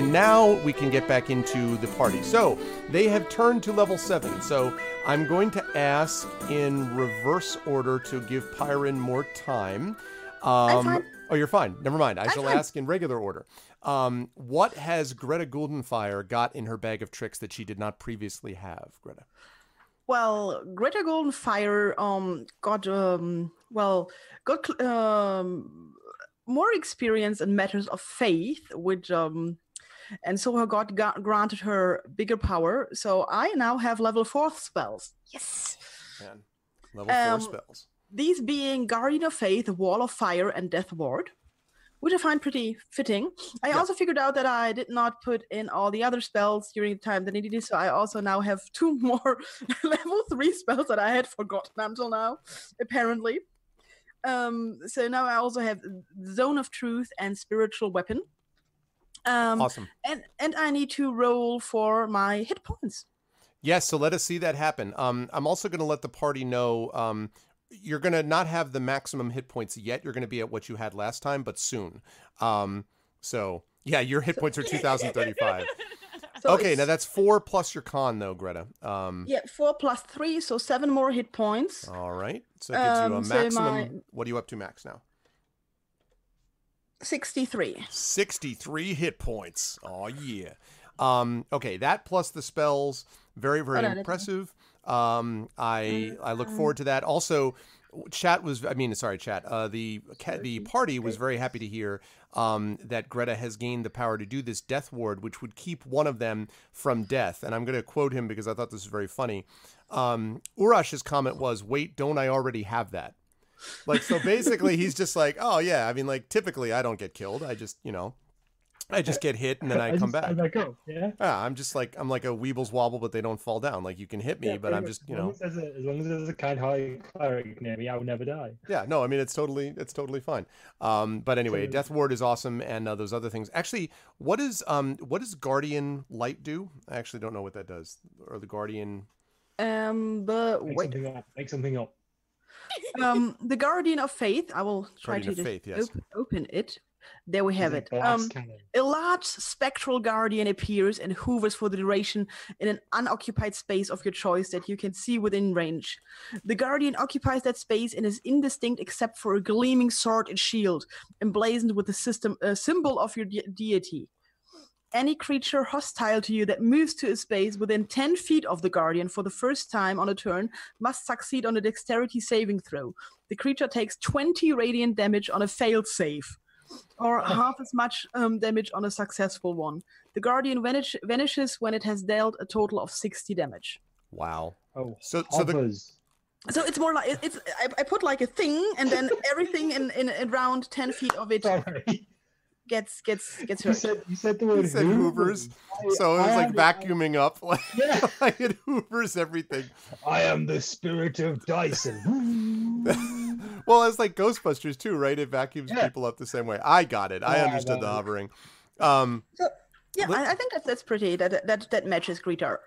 And now we can get back into the party. So they have turned to level seven. So I'm going to ask in reverse order to give Pyron more time. Um. Oh, you're fine. Never mind. I I'm shall fine. ask in regular order. Um, what has Greta Goldenfire got in her bag of tricks that she did not previously have, Greta? Well, Greta Goldenfire um got um well got um more experience in matters of faith, which um and so her God ga- granted her bigger power. So I now have level four spells. Yes. Man, level four Um, spells. These being Guardian of Faith, Wall of Fire, and Death Ward, which I find pretty fitting. I Yeah. also figured out that I did not put in all the other spells during the time that I needed, so I also now have two more level three spells that I had forgotten until now, apparently. Um, so now I also have Zone of Truth and Spiritual Weapon. Um, Awesome. and and I need to roll for my hit points. Yes, so let us see that happen. Um, I'm also going to let the party know um, you're going to not have the maximum hit points yet. You're going to be at what you had last time, but soon. Um, so yeah, your hit points are 2,035. So okay, now that's four plus your con though, Greta. Um, yeah, four plus three, so seven more hit points. All right, so it gives you a Um, so maximum. my- What are you up to max now? 63. 63 hit points. Oh yeah. Um, okay, that plus the spells, very very Hold impressive. Um, I I look forward to that. Also, chat was I mean sorry chat. Uh, the the party was very happy to hear um, that Greta has gained the power to do this death ward, which would keep one of them from death. And I'm going to quote him because I thought this was very funny. Um, Urash's comment was, "Wait, don't I already have that?" Like so basically he's just like, "Oh yeah, I mean like typically I don't get killed. I just, you know, I just get hit and then I come just back." stand back up, yeah. Yeah, I'm just like I'm like a Weebles wobble, but they don't fall down. Like you can hit me, Yeah, but I'm just you know as, a, as long as there's a kind-hearted cleric near me, I will never die. yeah no I mean it's totally it's totally fine. Um, but anyway, So- Death Ward is awesome, and uh, those other things. Actually, what is um what does Guardian Light do? I actually don't know what that does. Or the Guardian. Um, the Make wait, something up. Make something up. um, the Guardian of Faith. I will try Guardian to Faith, yes. op- open it. There we have it. a Um, a large spectral guardian appears and hovers for the duration in an unoccupied space of your choice that you can see within range. The guardian occupies that space and is indistinct except for a gleaming sword and shield, emblazoned with the system a symbol of your de- deity. Any creature hostile to you that moves to a space within 10 feet of the guardian for the first time on a turn must succeed on a dexterity saving throw. The creature takes 20 radiant damage on a failed save or half as much um, damage on a successful one. The Guardian vanish- vanishes when it has dealt a total of 60 damage. Wow. Oh, So so the. So it's more like it's. I, I put like a thing, and then everything in, in around 10 feet of it Sorry. Gets gets gets You said you said the word said hoovers, I- so it I was like am- vacuuming up like, Yeah. like it hoovers everything. I am the spirit of Dyson. well, it's like Ghostbusters too, right? It vacuums Yeah. people up the same way. I got it. I Yeah, understood the hovering. Um, so, Yeah, I, I think that that's pretty. That that that matches Greta.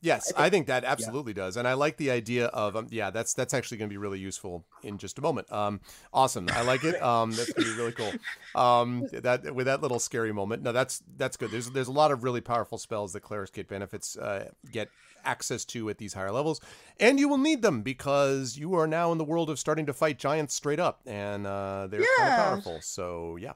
Yes, I think that absolutely does, and I like the idea of um, yeah, that's that's actually going to be really useful in just a moment. Um, awesome, I like it. Um, that's going to be really cool. Um, that with that little scary moment. No, that's that's good. There's there's a lot of really powerful spells that Clerics Gate benefits uh, get access to at these higher levels, and you will need them because you are now in the world of starting to fight giants straight up, and uh, they're kind of powerful. So yeah,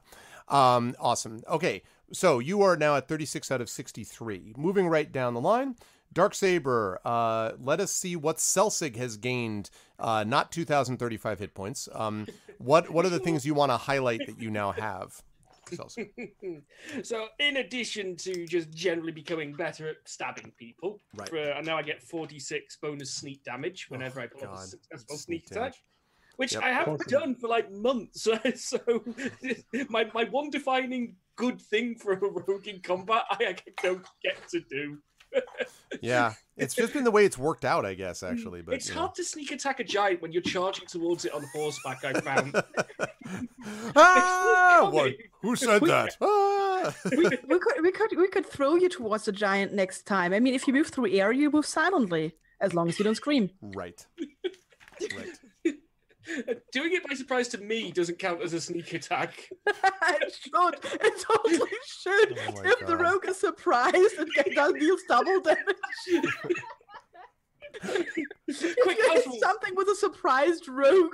um, awesome. Okay, so you are now at 36 out of 63. Moving right down the line. Dark Saber, uh, let us see what Celsig has gained. Uh, not 2,035 hit points. Um, what what are the things you want to highlight that you now have, Celsig? so, in addition to just generally becoming better at stabbing people, Right. for, and now I get 46 bonus sneak damage whenever I pull off Oh, a successful Sneak sneak, attack. Which Yep. I haven't Awesome. done for like months. so my, my one defining good thing for a rogue in combat, I don't get to do. Yeah, it's just been the way it's worked out, I guess. Actually, but it's hard to sneak attack a giant when you're charging towards it on horseback. I found. ah, what? Who said that? Ah! we, we could we could we could throw you towards the giant next time. I mean, if you move through air, you move silently, as long as you don't scream. right. Right. Doing it by surprise to me doesn't count as a sneak attack. it should. It totally should. Oh my Give the rogue a surprise and get does deals double damage. Quick, It's something with a surprised rogue.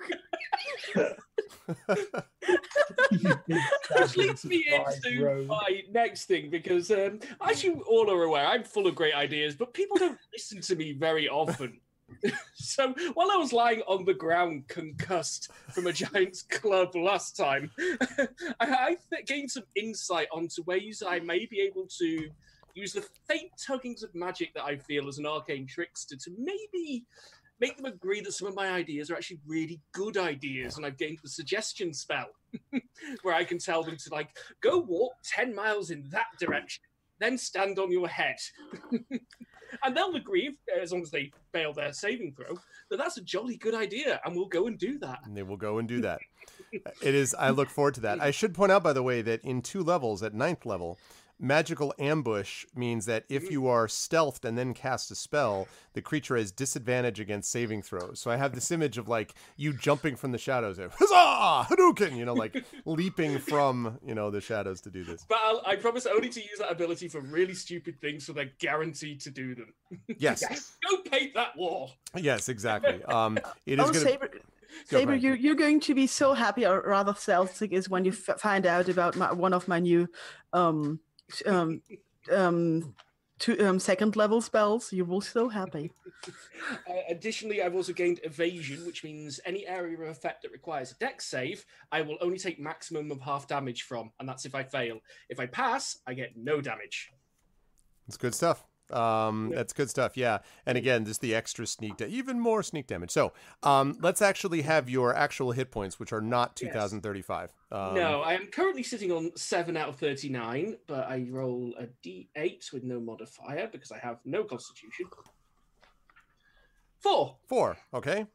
which leads me into Rogue. my next thing because, um, as you all are aware, I'm full of great ideas, but people don't listen to me very often. so while I was lying on the ground concussed from a Giants club last time, I, I th- gained some insight onto ways I may be able to use the faint tuggings of magic that I feel as an arcane trickster to maybe make them agree that some of my ideas are actually really good ideas, and I've gained the suggestion spell where I can tell them to like go walk 10 miles in that direction, then stand on your head. and they'll agree, as long as they fail their saving throw, that that's a jolly good idea, and we'll go and do that. And they will go and do that. It is. I look forward to that. I should point out, by the way, that in two levels, at ninth level, magical ambush means that if you are stealthed and then cast a spell, the creature has disadvantage against saving throws. So I have this image of like you jumping from the shadows, and, huzzah, Hadouken! You know, like leaping from you know the shadows to do this. But I'll, I promise only to use that ability for really stupid things so they're guaranteed to do them. Yes, Go paint that wall! yes, exactly. Um, it is Oh, gonna. Saber, Go, Saber, you, you're going to be so happy, or rather Celtic is when you f- find out about my, one of my new um, s- um, um, two, um, second level spells. You will be so happy. Uh, additionally, I've also gained evasion, which means any area of effect that requires a dex save, I will only take maximum of half damage from, and that's if I fail. If I pass, I get no damage. It's good stuff. Um, that's good stuff. Yeah. And again, just the extra sneak, da- even more sneak damage. So, um, let's actually have your actual hit points, which are not Yes. 2035. Um, no, I am currently sitting on 7 out of 39, but I roll a d8 with no modifier because I have no constitution. Four. Four. Okay.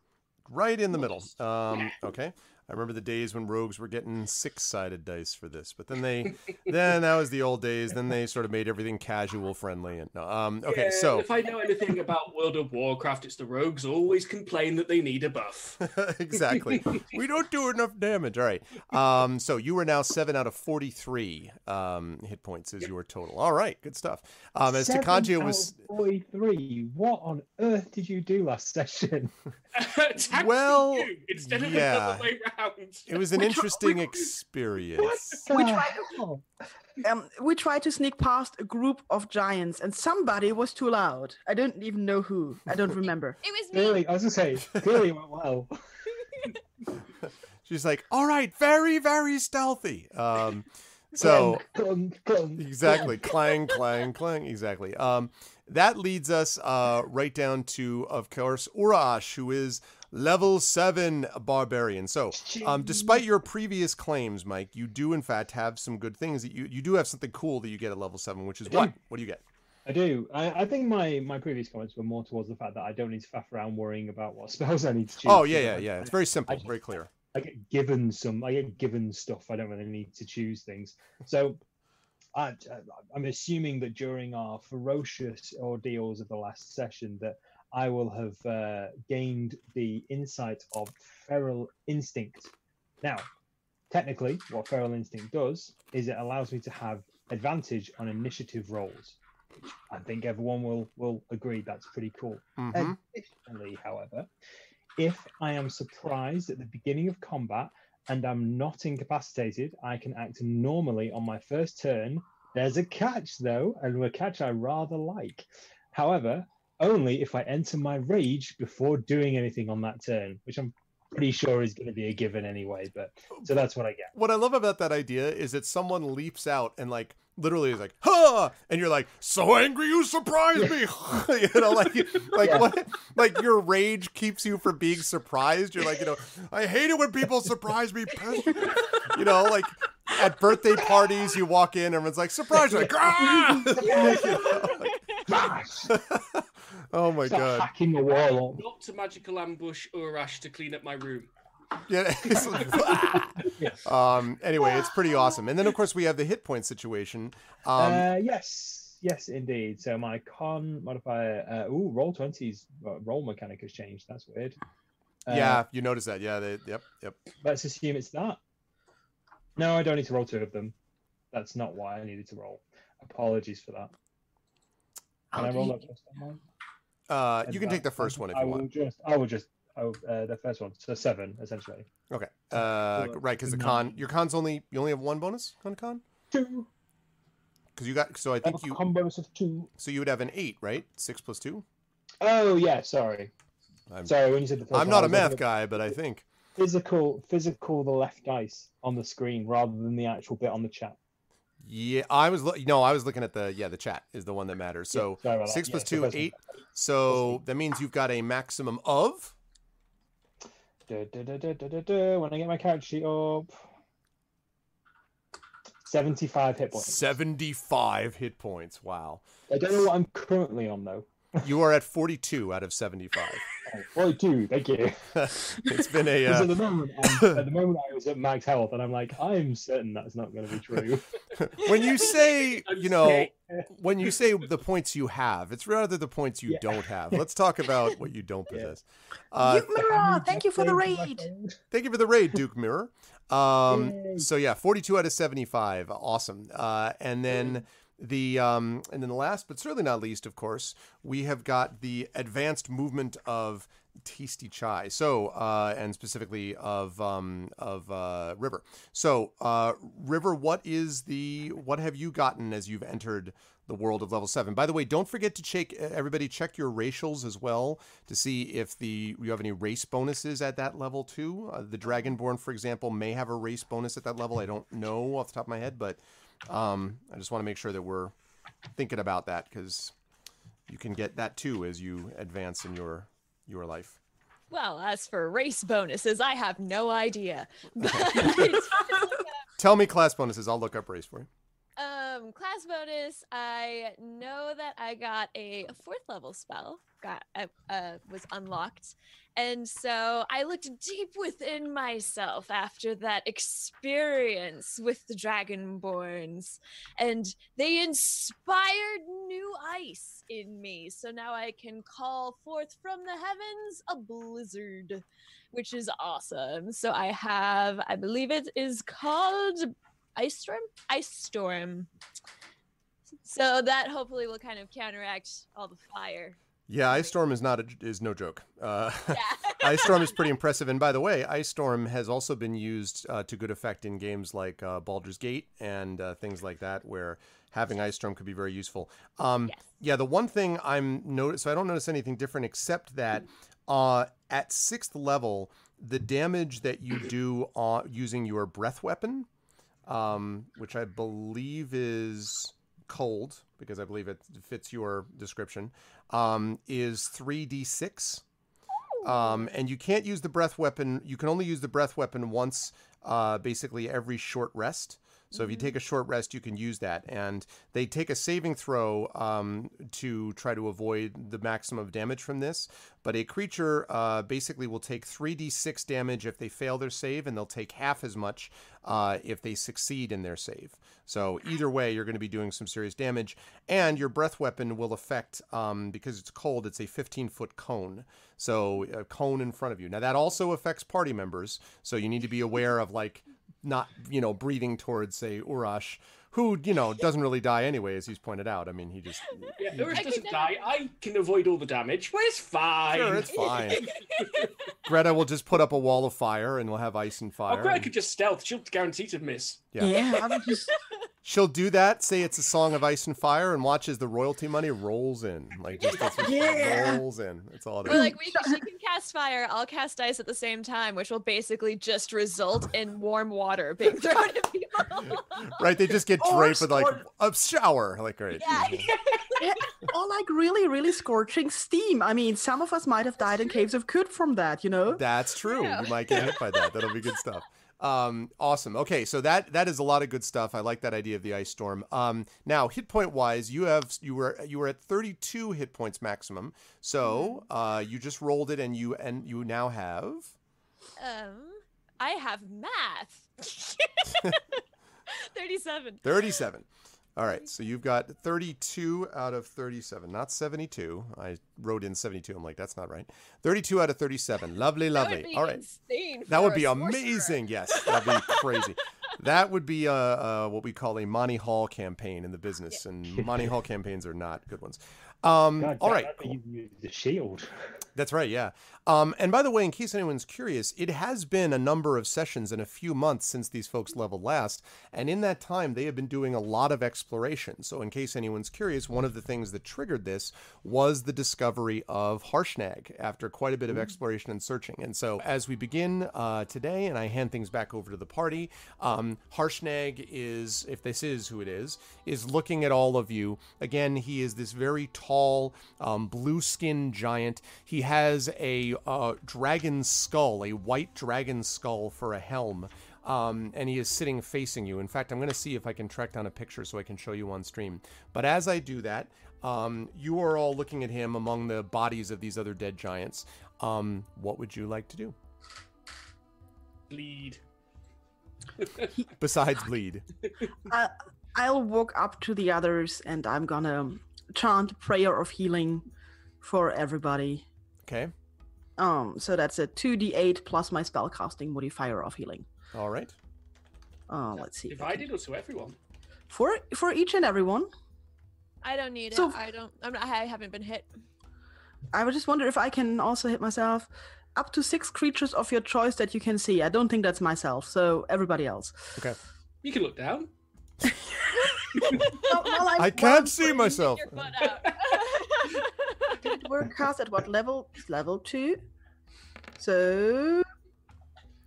Right in the middle. Um, okay. I remember the days when rogues were getting six-sided dice for this, but then they, then that was the old days. Then they sort of made everything casual friendly. And no, um, okay, Yeah, so if I know anything about World of Warcraft, it's the rogues always complain that they need a buff. exactly. we don't do enough damage. All right. Um, so you are now seven out of forty-three um, hit points is your total. All right, good stuff. Um, as Seven Takanjia out was, 43. What on earth did you do last session? Well, you instead of yeah. the other way round. it was an Which- interesting which- experience. What Which the way- hell? Um, we tried to sneak past a group of giants, and somebody was too loud. I don't even know who. I don't remember. It was me. Clearly, I was gonna say, clearly went well. She's like, "All right, very, very stealthy." Um, so Clunk, clunk, exactly, clang, clang, clang. Exactly. Um, that leads us uh, right down to, of course, Urash, who is level seven barbarian. So, um, despite your previous claims, Mike, you do in fact have some good things that you you do have something cool that you get at level seven, which is what? What do you get? I do. I, I think my, my previous comments were more towards the fact that I don't need to faff around worrying about what spells I need to choose. Oh yeah, yeah, yeah. It's very simple, I- very clear. I get given some. I get given stuff. I don't really need to choose things. So, I, I'm assuming that during our ferocious ordeals of the last session, that I will have uh, gained the insight of feral instinct. Now, technically, what feral instinct does is it allows me to have advantage on initiative rolls. Which I think everyone will will agree that's pretty cool. Mhm. Additionally, however, if I am surprised at the beginning of combat and I'm not incapacitated, I can act normally on my first turn. There's a catch, though, and a catch I rather like. However, only if I enter my rage before doing anything on that turn, which I'm pretty sure is going to be a given anyway. But so that's what I get. What I love about that idea is that someone leaps out and like literally is like, "Huh!" and you're like, "So angry you surprised me." you know, like like Yeah. what like your rage keeps you from being surprised. You're like, you know, I hate it when people surprise me. you know, like at birthday parties, you walk in, everyone's like, "Surprise!" You're like, "Ah!" Smash! oh my Start god, hacking the wall. Not to magical ambush Urash to clean up my room. yeah. it's like, "Ah!" um. Anyway, it's pretty awesome. And then of course we have the hit point situation. Um. uh, yes, yes, indeed. So my con modifier, uh, ooh, roll twenties uh, roll mechanic has changed. That's weird. Uh, yeah, you notice that. Yeah, they, yep, yep. Let's assume it's that. No, I don't need to roll two of them. That's not why I needed to roll. Apologies for that. Can I roll that first one? Uh, you can take the first one if I you will want. just. I will just. Oh, uh, the first one. So seven, essentially. Okay. Uh, right, because the con, your con's only you only have one bonus on con. Two. Because you got so I I think a you con bonus of two. so you would have an eight, right? Six plus two. Oh yeah, sorry. I'm, Sorry, when you said the first I'm not I a math at guy, but I think Physical, physical, the left dice on the screen rather than the actual bit on the chat. Yeah. I was lo- no, I was looking at the yeah the chat is the one that matters. So that. six Yeah, plus the two, one. eight. So that means you've got a maximum of da, da, da. When I get my character sheet up, seventy-five hit points. seventy-five hit points. Wow. I don't know what I'm currently on though. You are at forty-two out of seventy-five. Oh, 42, thank you. it's been a uh, at the moment, I'm, at the moment I was at max health, and I'm like, I'm certain that's not going to be true. when you say you know when you say the points you have, it's rather the points you Yeah. don't have. Let's talk about what you don't Yeah. possess. Uh, Duke Mirror, thank you for the raid. thank you for the raid, Duke Mirror. Um, so yeah, 42 out of 75, awesome. Uh, and then the um, and then the last, but certainly not least, of course, we have got the advanced movement of tasty chai. So uh, and specifically of um, of uh, River. So uh, River, what is the what have you gotten as you've entered? the world of level 7 by the way don't forget to check everybody check your racials as well to see if the you have any race bonuses at that level too uh, the dragonborn for example may have a race bonus at that level i don't know off the top of my head but um, i just want to make sure that we're thinking about that because you can get that too as you advance in your your life Well, as for race bonuses, I have no idea. But tell me class bonuses i'll look up race for you um, class bonus, I know that I got a fourth level spell. Got uh, uh, was unlocked, and so I looked deep within myself after that experience with the Dragonborns, and they inspired new ice in me. So now I can call forth from the heavens a blizzard, which is awesome. So I have, I believe it is called ice storm ice storm so that hopefully will kind of counteract all the fire yeah ice storm is not a, is no joke uh, yeah Ice Storm is pretty impressive. And by the way, Ice Storm has also been used uh, to good effect in games like uh, Baldur's Gate and uh, things like that, where having Ice Storm could be very useful. Um, Yes. Yeah, the one thing I'm notice, so I don't notice anything different except that uh, at sixth level, the damage that you do uh, using your breath weapon, um, which I believe is cold, because I believe it fits your description, um, is 3d6. Um, and you can't use the breath weapon. You can only use the breath weapon once, uh, basically every short rest. So if you take a short rest, you can use that. And they take a saving throw um, to try to avoid the maximum damage from this. But a creature uh, basically will take 3d6 damage if they fail their save, and they'll take half as much uh, if they succeed in their save. So either way, you're going to be doing some serious damage. And your breath weapon will affect, um, because it's cold, it's a 15 foot cone. So a cone in front of you. Now that also affects party members. So you need to be aware of like not you know breathing towards say Urash, who you know doesn't really die anyway, as he's pointed out. I mean, he just Yeah, I doesn't never- die. I can avoid all the damage, but it's fine. sure it's fine. Greta will just put up a wall of fire, and we'll have ice and oh, fire. Oh, fire. Greta and could just stealth. She'll guarantee to miss. Yeah. Yeah, I would just She'll do that. Say it's a song of ice and fire, and watch as the royalty money rolls in. Like just, just Yeah. rolls in. That's all it We're is. like, we, she can cast fire, I'll cast ice at the same time, which will basically just result in warm water being thrown at people. right? They just get Or draped with like a shower. Like right. Mm-hmm. Yeah. or like really, really scorching steam. I mean, some of us might have died in caves of Kut from that, you know. That's true. Yeah. You might get hit by that. That'll be good stuff. Um, awesome. Okay, so that that is a lot of good stuff. I like that idea of the ice storm. Um, now, hit point wise, you have you were you were at 32 hit points maximum. So uh, you just rolled it, and you and you now have Um, I have math. 37. 37. All right, so you've got 32 out of 37, not 72. I wrote in 72. I'm like, that's not right. 32 out of 37. Lovely, That lovely. would be All right. insane. That would be amazing. Yes, that'd be crazy. That would be uh, uh, what we call a Monty Hall campaign in the business, and Monty Hall campaigns are not good ones. Um, God, all Jack, right, I thought cool. the shield. That's right, yeah. Um, and by the way, in case anyone's curious, it has been a number of sessions and a few months since these folks leveled last, and in that time they have been doing a lot of exploration. So, in case anyone's curious, one of the things that triggered this was the discovery of Harshnag after quite a bit of exploration and searching. And so, as we begin uh, today, and I hand things back over to the party, um, Harshnag is, if this is who it is, is looking at all of you. Again, he is this very tall, um, blue-skinned giant. He has a uh, dragon skull, a white dragon skull for a helm. Um, and he is sitting facing you. In fact, I'm going to see if I can track down a picture so I can show you on stream. But as I do that, um, you are all looking at him among the bodies of these other dead giants. Um, what would you like to do Bleed. besides bleed? I, I'll walk up to the others and I'm gonna chant prayer of healing for everybody. Okay. Um, so that's a 2d8 plus my spell casting modifier of healing. All right. Uh, let's see. if I can- Divided or to everyone? For for each and everyone. I don't need So- it. I don't. I'm not, I haven't been hit. I would just wonder if I can also hit myself. Up to six creatures of your choice that you can see. I don't think that's myself, so everybody else. Okay. You can look down. Well, well, I can't see myself. Your butt out. Did it work cast at what level? It's level two. So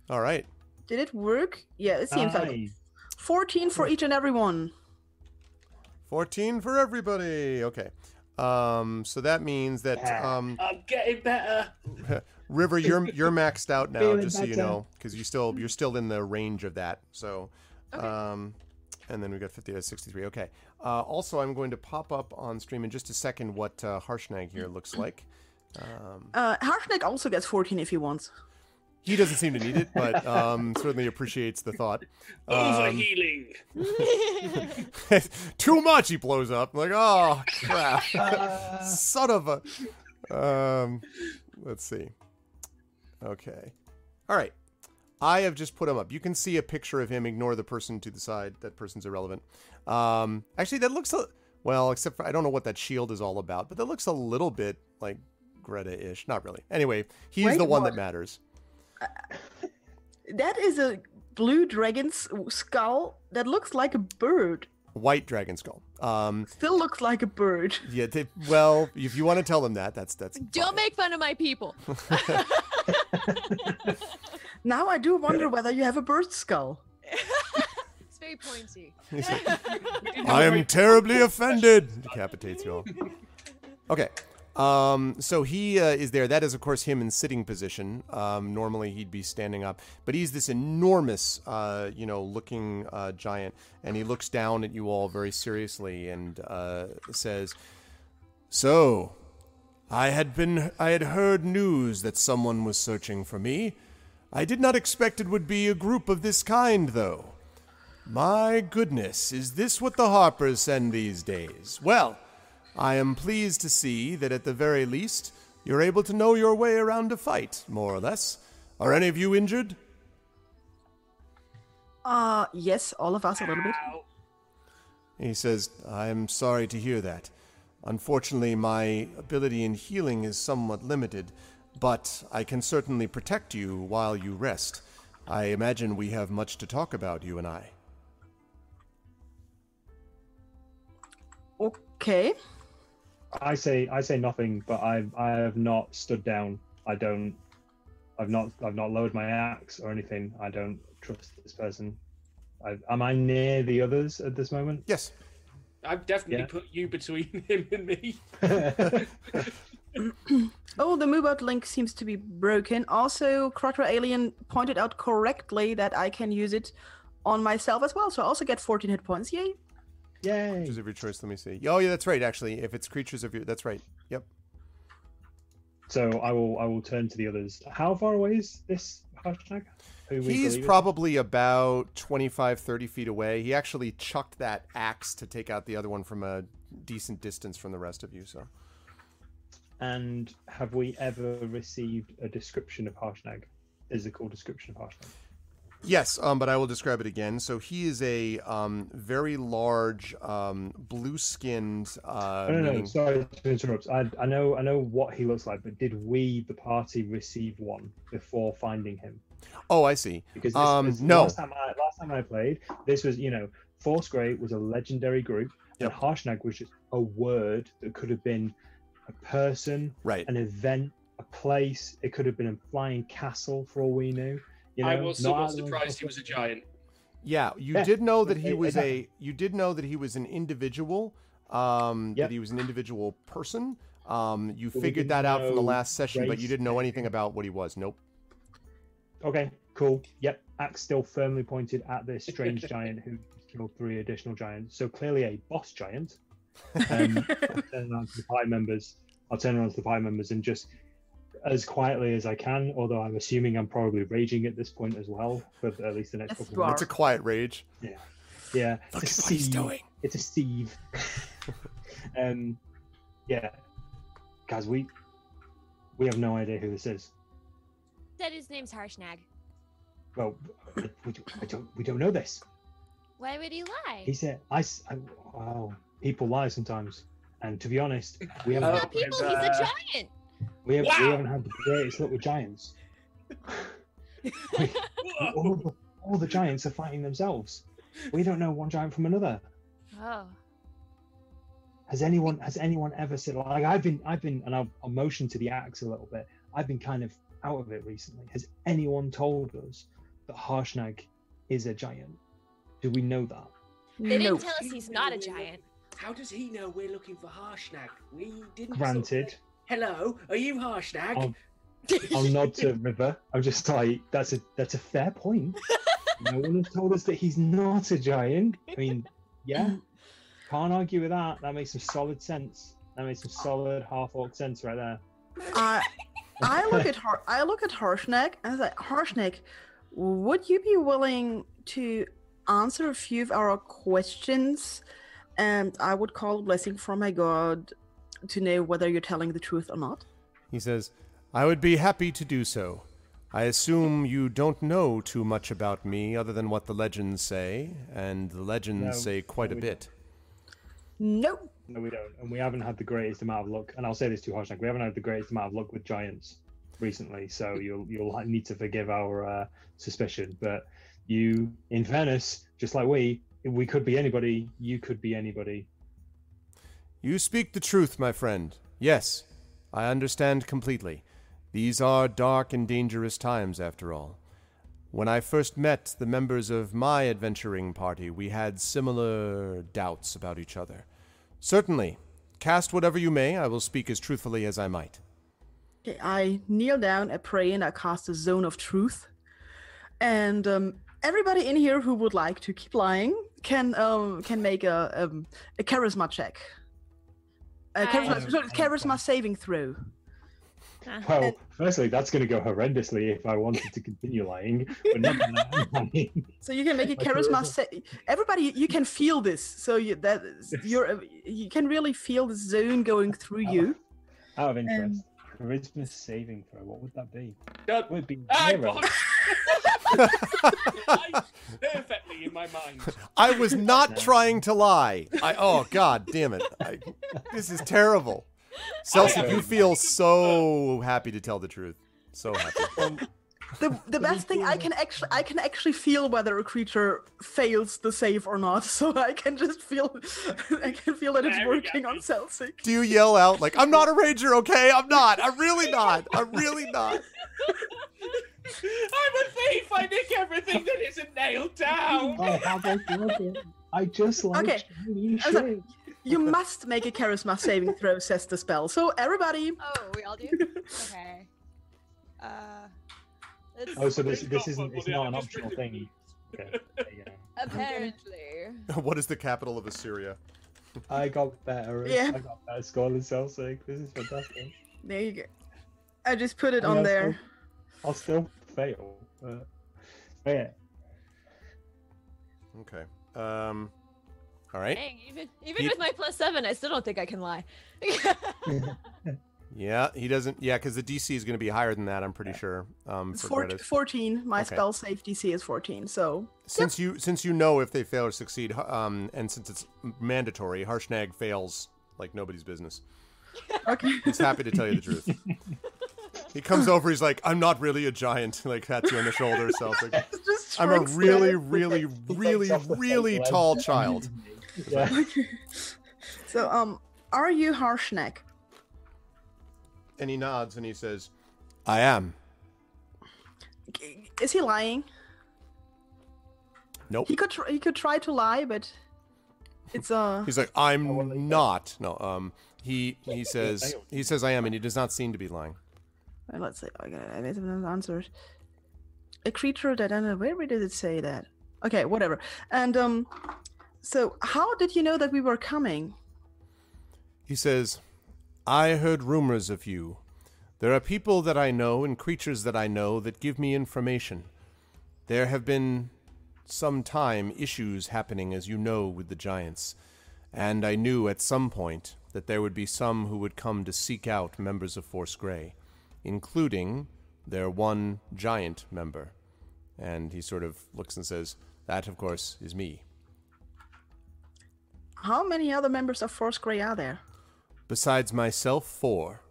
All right. did it work? Yeah, it seems like Aye. 14 for each and every one. 14 for everybody. Okay. Um, so that means that um, I'm getting better. River, you're you're maxed out now, Feeling just so you better. know, because you still you're still in the range of that. So, um, and then we got 50 to 63. Okay. Uh, also, I'm going to pop up on stream in just a second what uh, Harshnag here looks like. Um, Uh, Harshnag also gets 14 if he wants. he doesn't seem to need it, but um, certainly appreciates the thought. Um, Overhealing. too much, he blows up. I'm like, oh crap, Uh, son of a. Um, let's see. Okay, all right. I have just put him up. You can see a picture of him. Ignore the person to the side. That person's irrelevant. Um, actually, that looks a, well, except for I don't know what that shield is all about, but that looks a little bit like Greta-ish. Not really. Anyway, he's Wait, the one what? that matters. That is a blue dragon's skull that looks like a bird. White dragon skull. Um, Still looks like a bird. yeah. They, well, if you want to tell them that, that's that's. don't make fun of my people. Now I do wonder whether you have a bird skull. it's very pointy. I am terribly offended. Decapitates you all. Okay. Um, so he uh, is there. That is, of course, him in sitting position. Um, normally he'd be standing up, but he's this enormous, uh, you know, looking uh, giant, and he looks down at you all very seriously and uh, says, "So, I had been, I had heard news that someone was searching for me. I did not expect it would be a group of this kind, though." My goodness, is this what the Harpers send these days? Well, I am pleased to see that at the very least you're able to know your way around a fight, more or less. Are any of you injured? Uh, yes, all of us a little bit. He says, I am sorry to hear that. Unfortunately, my ability in healing is somewhat limited, but I can certainly protect you while you rest. I imagine we have much to talk about, you and I. Okay. I say I say nothing, but I've I have not stood down. I don't. I've not I've not lowered my axe or anything. I don't trust this person. I, am I near the others at this moment? Yes. I've definitely Yeah. put you between him and me. Oh, the move out link seems to be broken. Also, Crotter Alien pointed out correctly that I can use it on myself as well, so I also get 14 hit points. Yay! Yay! Creatures of your choice. Let me see. Oh, yeah, that's right. Actually, if it's creatures of your, that's right. Yep. So I will I will turn to the others. How far away is this Harshnag? Who He's believe is? probably about 25, 30 feet away. He actually chucked that axe to take out the other one from a decent distance from the rest of you. So And have we ever received a description of Harshnag? Physical description of Harshnag? yes, um, but I will describe it again. So he is a um, very large, um, blue-skinned. Uh, No, no, no. Sorry to interrupt. I, I know, I know what he looks like, but did we, the party, receive one before finding him? Oh, I see. Because this, Um, this- no. Last time, I, last time I played, this was, you know, Force Grey was a legendary group, Yep. and Harshnag was just a word that could have been a person, Right. an event, a place. It could have been a flying castle for all we knew. You know, I was not somewhat out of the- surprised he was a giant. Yeah, you Yeah, did know that he was a. You did know that he was an individual. Um, Yep. That he was an individual person. Um, you But figured that out from the last session, but you didn't know anything anything. about what he was. Nope. Okay, cool. Yep, axe still firmly pointed at this strange giant who killed three additional giants. So clearly a boss giant. Um, I'll turn around to the party members. I'll turn around to the party members and just as quietly as I can, although I'm assuming I'm probably raging at this point as well for at least the next Yes, couple of are. It's a quiet rage. Yeah. Yeah, Look it's at a what he's Steve. doing. It's a Steve. um, yeah, guys, we we have no idea who this is. Said his name's Harshnag. Well, we, do- I don't we don't know this. Why would he lie? He said, "I, s- I- wow, people lie sometimes." And to be honest, we haven't, Oh, Not had, people, he's a giant. we, have, we Wow. haven't had the greatest luck with giants. all, the, all the giants are fighting themselves. We don't know one giant from another. Oh. Has anyone has anyone ever said like I've been I've been and I'll, I'll motion to the axe a little bit. I've been kind of out of it recently. Has anyone told us that Harshnag is a giant? Do we know that? They didn't tell us he's not a giant. How does he know we're looking for Harshnag? We didn't. Granted, say, Hello, are you Harshnag? I'll- I'll nod to River. I'm just like, that's a that's a fair point. no one has told us that he's not a giant. I mean, yeah, can't argue with that. That makes some solid sense. That makes some solid half orc sense right there. I I look at Har- I look at Harshnag and I say, Harshnag, would you be willing to answer a few of our questions? And I would call a blessing from my god to know whether you're telling the truth or not. He says, I would be happy to do so. I assume you don't know too much about me other than what the legends say, and the legends No, say quite no, a we bit. No. No, we don't, and we haven't had the greatest amount of luck. And I'll say this to Harshnag, we haven't had the greatest amount of luck with giants recently. So you'll you'll need to forgive our uh, suspicion. But you, in fairness, just like we, we could be anybody. You could be anybody. You speak the truth, my friend. Yes, I understand completely. These are dark and dangerous times, after all. When I first met the members of my adventuring party, we had similar doubts about each other. Certainly, cast whatever you may, I will speak as truthfully as I might. Okay, I kneel down, I pray, and I cast a zone of truth. And um, everybody in here who would like to keep lying can um, can make a um, a charisma check. A I- charisma, sorry, charisma saving throw. Well, firstly, that's going to go horrendously if I wanted to continue lying. But not lying. So you can make a charisma. charisma- Sa- everybody, you can feel this. So you that you're you can really feel the zone going through you. Out of interest, charisma saving throw. What would that be? Done. Would be I zero. won. Perfectly in my mind. I was not trying to lie. I oh god damn it. I, this is terrible. Celsius, you feel so happy to tell the truth. So happy. The the best thing I can actually I can actually feel whether a creature fails the save or not. So I can just feel I can feel that it's There we go. working on Celsic. Do you yell out like I'm not a ranger, okay? I'm not. I'm really not. I'm really not. I'm a thief. I nick everything that isn't nailed down. Oh, how about you? I just like Okay. shiny I like- You must make a charisma saving throw, says the spell. So everybody, Oh, we all do? Okay. Uh. Oh, so this this isn't it's not an optional thing. Okay. there you go. apparently. What is the capital of Assyria? I got better. Yeah. I got better score than Celsic. This is fantastic. there you go. I just put it I mean, on I'll there. Still, I'll still fail. But, but yeah. Okay. Um. All right. Dang, even even He- with my plus seven, I still don't think I can lie. Yeah, he doesn't. Yeah, because the DC is going to be higher than that. I'm pretty sure. Um, It's for four, 14. My Okay. spell save DC is 14. So Since you since you know if they fail or succeed, um, and since it's mandatory, Harshnag fails like nobody's business. okay. He's happy to tell you the truth. He comes over. He's like, "I'm not really a giant." Like pats you on the shoulder. So it's like, Just I'm a really, down. really, really, takes off the really tall child. Yeah. So um, are you Harshnag? And he nods and he says, "I am." Is he lying? Nope. He could tr- he could try to lie, but it's uh He's like, "I'm not." No. Um. He he says he says I am, and he does not seem to be lying. let's see. Okay, I made some answers. A creature that I don't know where did it say that? Okay, whatever. And um, so how did you know that we were coming? He says, I heard rumors of you. There are people that I know and creatures that I know that give me information. There have been some time issues happening, as you know, with the giants, and I knew at some point that there would be some who would come to seek out members of Force Grey, including their one giant member. And he sort of looks and says, That, of course, is me. How many other members of Force Grey are there? Besides myself, four,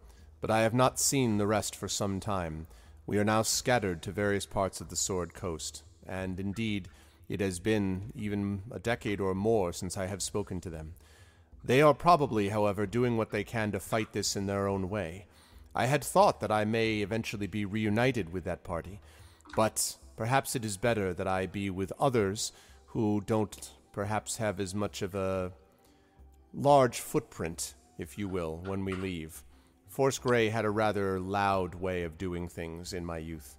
but I have not seen the rest for some time. We are now scattered to various parts of the Sword Coast, and indeed, it has been even a decade or more since I have spoken to them. They are probably, however, doing what they can to fight this in their own way. I had thought that I may eventually be reunited with that party, but perhaps it is better that I be with others who don't perhaps have as much of a large footprint, if you will, when we leave. Force Grey had a rather loud way of doing things in my youth.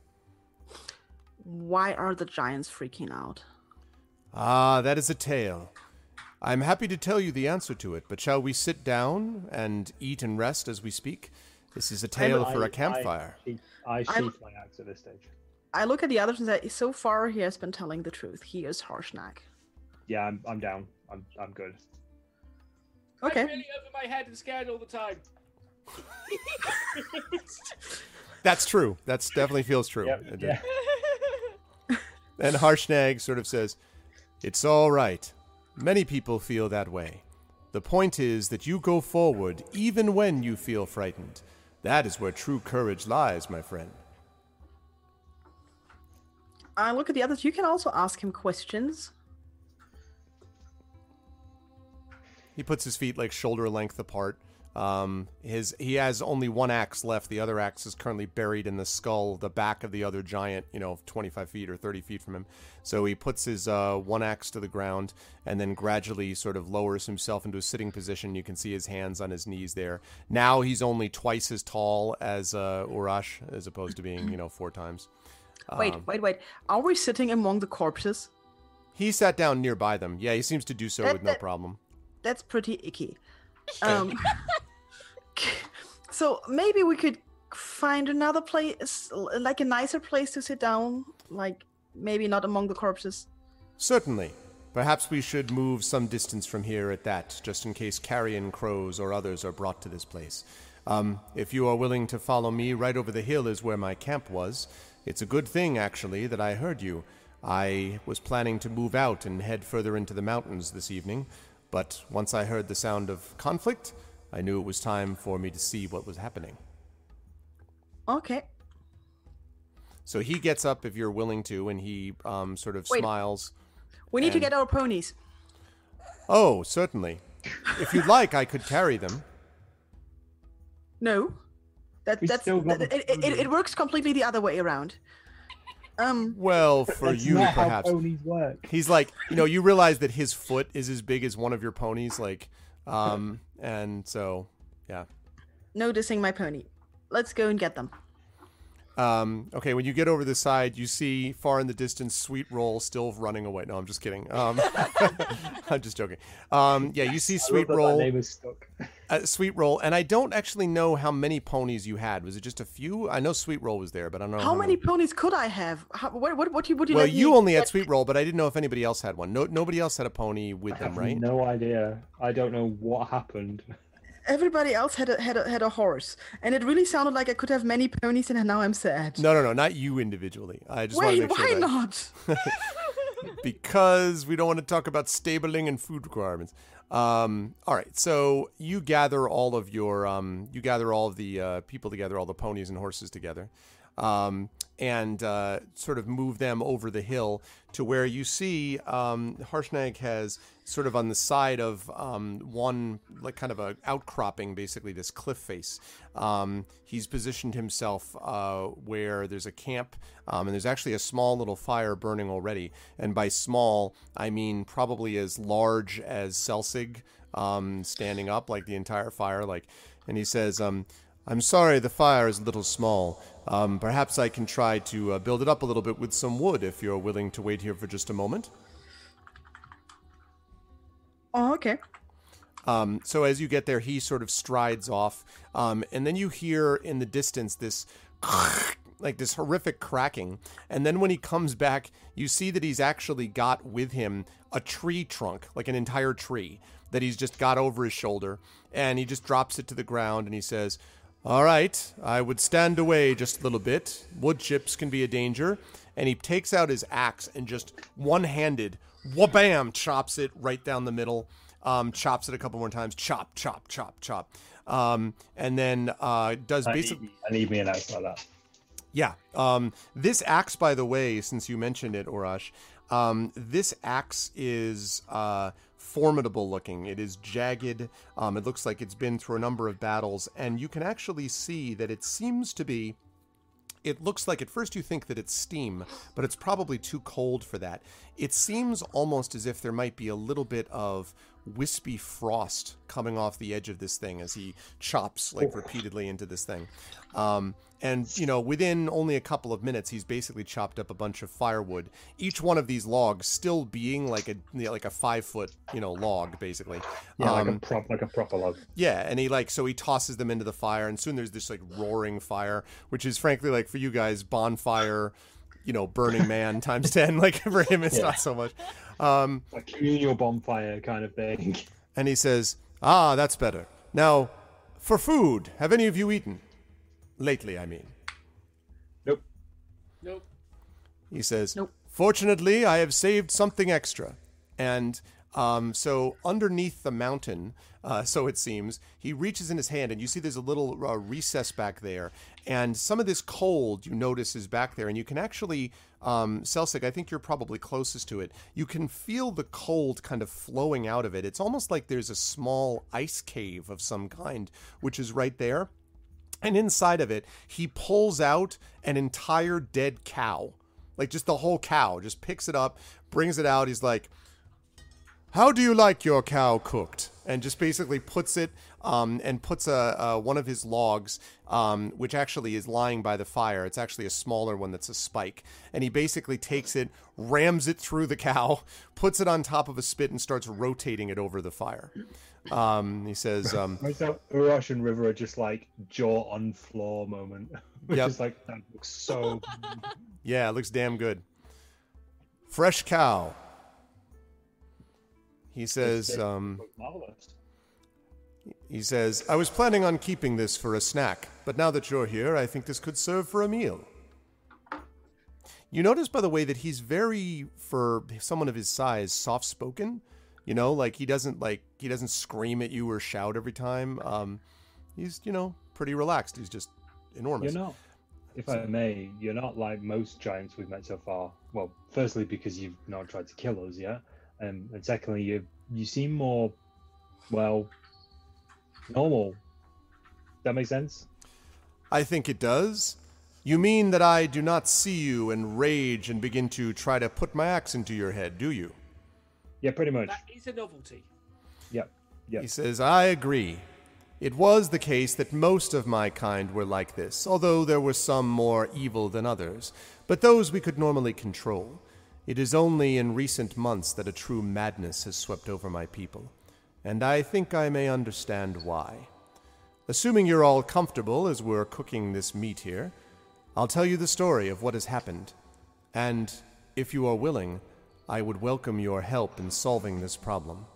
Why are the giants freaking out? Ah, that is a tale. I'm happy to tell you the answer to it, but shall we sit down and eat and rest as we speak? This is a tale I- for a campfire. I, I I'm- my axe at this stage. I look at the others and say, so far he has been telling the truth. He is Harshnag. Yeah, I'm, I'm down. I'm, I'm good. Okay. I'm really over my head and scared all the time. That's true. That's definitely feels true. Yep, It did. Uh, yeah. And Harshnag sort of says, It's all right. Many people feel that way. The point is that you go forward even when you feel frightened. That is where true courage lies, my friend. I look at the others. You can also ask him questions. He puts his feet like shoulder length apart. Um, his he has only one axe left. The other axe is currently buried in the skull, the back of the other giant, you know, 25 feet or 30 feet from him. So he puts his uh, one axe to the ground and then gradually sort of lowers himself into a sitting position. You can see his hands on his knees there. Now he's only twice as tall as uh, Urash, as opposed to being, you know, four times. Wait, Um, wait, wait. Are we sitting among the corpses? He sat down nearby them. Yeah, he seems to do so That- with no that- problem. That's pretty icky. Um, so maybe we could find another place, like a nicer place to sit down, like maybe not among the corpses. Certainly. Perhaps we should move some distance from here at that, just in case carrion crows or others are brought to this place. Um, if you are willing to follow me, right over the hill is where my camp was. It's a good thing, actually, that I heard you. I was planning to move out and head further into the mountains this evening, but once I heard the sound of conflict, I knew it was time for me to see what was happening. Okay. So he gets up if you're willing to, and he um, sort of Wait. smiles. We need to get our ponies. Oh, certainly. If you'd like, I could carry them. No. That We that's that- it, it, it, works completely the other way around. Um Well, for That's you, not perhaps. How ponies work. He's like, you know, you realize that his foot is as big as one of your ponies, like, um, and so, yeah. noticing my pony. Let's go and get them. Um, okay, when you get over the side, you see far in the distance Sweet Roll still running away. No, I'm just kidding. Um, I'm just joking. Um, yeah, you see I love Sweet that that Roll. name is stuck. Uh, Sweet Roll, and I don't actually know how many ponies you had. Was it just a few? I know Sweet Roll was there, but I don't know How many many ponies could I have? How, what, what, what, you- would you Well, you only had? Sweet Roll, but I didn't know if anybody else had one. No, nobody else had a pony with I them, have right? no idea. I don't know what happened. Everybody else had a, had a had a horse, and it really sounded like I could have many ponies, and now I'm sad. No, no, no, not you individually. I just want to Wait, make why sure not? because we don't want to talk about stabling and food requirements. Um, all right, so you gather all of your um, you gather all of the uh, people together, all the ponies and horses together, um, and uh, sort of move them over the hill to where you see um, Harshnag has sort of on the side of um, one like kind of a outcropping, basically this cliff face. Um, he's positioned himself uh, where there's a camp, um, and there's actually a small little fire burning already. And by small, I mean probably as large as Selsig um, standing up, like the entire fire. Like, and he says, um, "I'm sorry, the fire is a little small. Um, perhaps I can try to uh, build it up a little bit with some wood if you're willing to wait here for just a moment." Oh, okay. Um, so as you get there, he sort of strides off, um, and then you hear in the distance this like this horrific cracking. And then when he comes back, you see that he's actually got with him a tree trunk, like an entire tree, that he's just got over his shoulder, and he just drops it to the ground and he says, "All right, I would stand away just a little bit. Wood chips can be a danger." And he takes out his axe and just one-handed, wha-bam, chops it right down the middle um, chops it a couple more times, chop, chop, chop, chop, um, and then uh, does basically. I need me an axe like that. Yeah. Um, this axe, by the way, since you mentioned it, Orash, um, this axe is uh, formidable looking. It is jagged. Um, it looks like it's been through a number of battles, and you can actually see that it seems to be. It looks like at first you think that it's steam, but it's probably too cold for that. It seems almost as if there might be a little bit of wispy frost coming off the edge of this thing as he chops like repeatedly into this thing. Um, and you know, within only a couple of minutes, he's basically chopped up a bunch of firewood. Each one of these logs still being like a you know, like a five foot you know log, basically. Yeah, like a Um, prop, like a proper log. yeah, and he like so he tosses them into the fire, and soon there's this like roaring fire, which is frankly like for you guys bonfire, you know, Burning Man times ten. Like for him, it's Yeah. not so much. Um, A communal bonfire kind of thing. and he says, "Ah, that's better. Now, for food, have any of you eaten lately? I mean." Nope. Nope. He says, Nope. Fortunately, I have saved something extra. And um, so, underneath the mountain, uh, so it seems, he reaches in his hand, and you see there's a little uh, recess back there. And some of this cold you notice is back there. And you can actually, um, Celsic, I think you're probably closest to it. You can feel the cold kind of flowing out of it. It's almost like there's a small ice cave of some kind, which is right there. And inside of it, he pulls out an entire dead cow. Like just the whole cow. Just picks it up, brings it out. He's like, How do you like your cow cooked? And just basically puts it um, and puts a, a one of his logs, um, which actually is lying by the fire. It's actually a smaller one that's a spike. And he basically takes it, rams it through the cow, puts it on top of a spit, and starts rotating it over the fire. Um, he says, um, So Urash and River are just like jaw on floor moment. Which Yep. is like that looks so Yeah, it looks damn good. Fresh cow. He says, um, he says, I was planning on keeping this for a snack, but now that you're here, I think this could serve for a meal. You notice, by the way, that he's very, for someone of his size, soft spoken. You know, like he doesn't like he doesn't scream at you or shout every time. Um, he's you know pretty relaxed. He's just enormous. You're not, if I may, you're not like most giants we've met so far. Well, firstly, because you've not tried to kill us yet, um, and secondly, you you seem more, well, normal. That makes sense. I think it does. You mean that I do not see you and rage and begin to try to put my axe into your head, do you? Yeah, pretty much. That is a novelty. Yep. Yep. He says, I agree. It was the case that most of my kind were like this, although there were some more evil than others, but those we could normally control. It is only in recent months that a true madness has swept over my people, and I think I may understand why. Assuming you're all comfortable as we're cooking this meat here, I'll tell you the story of what has happened. And, if you are willing, I would welcome your help in solving this problem.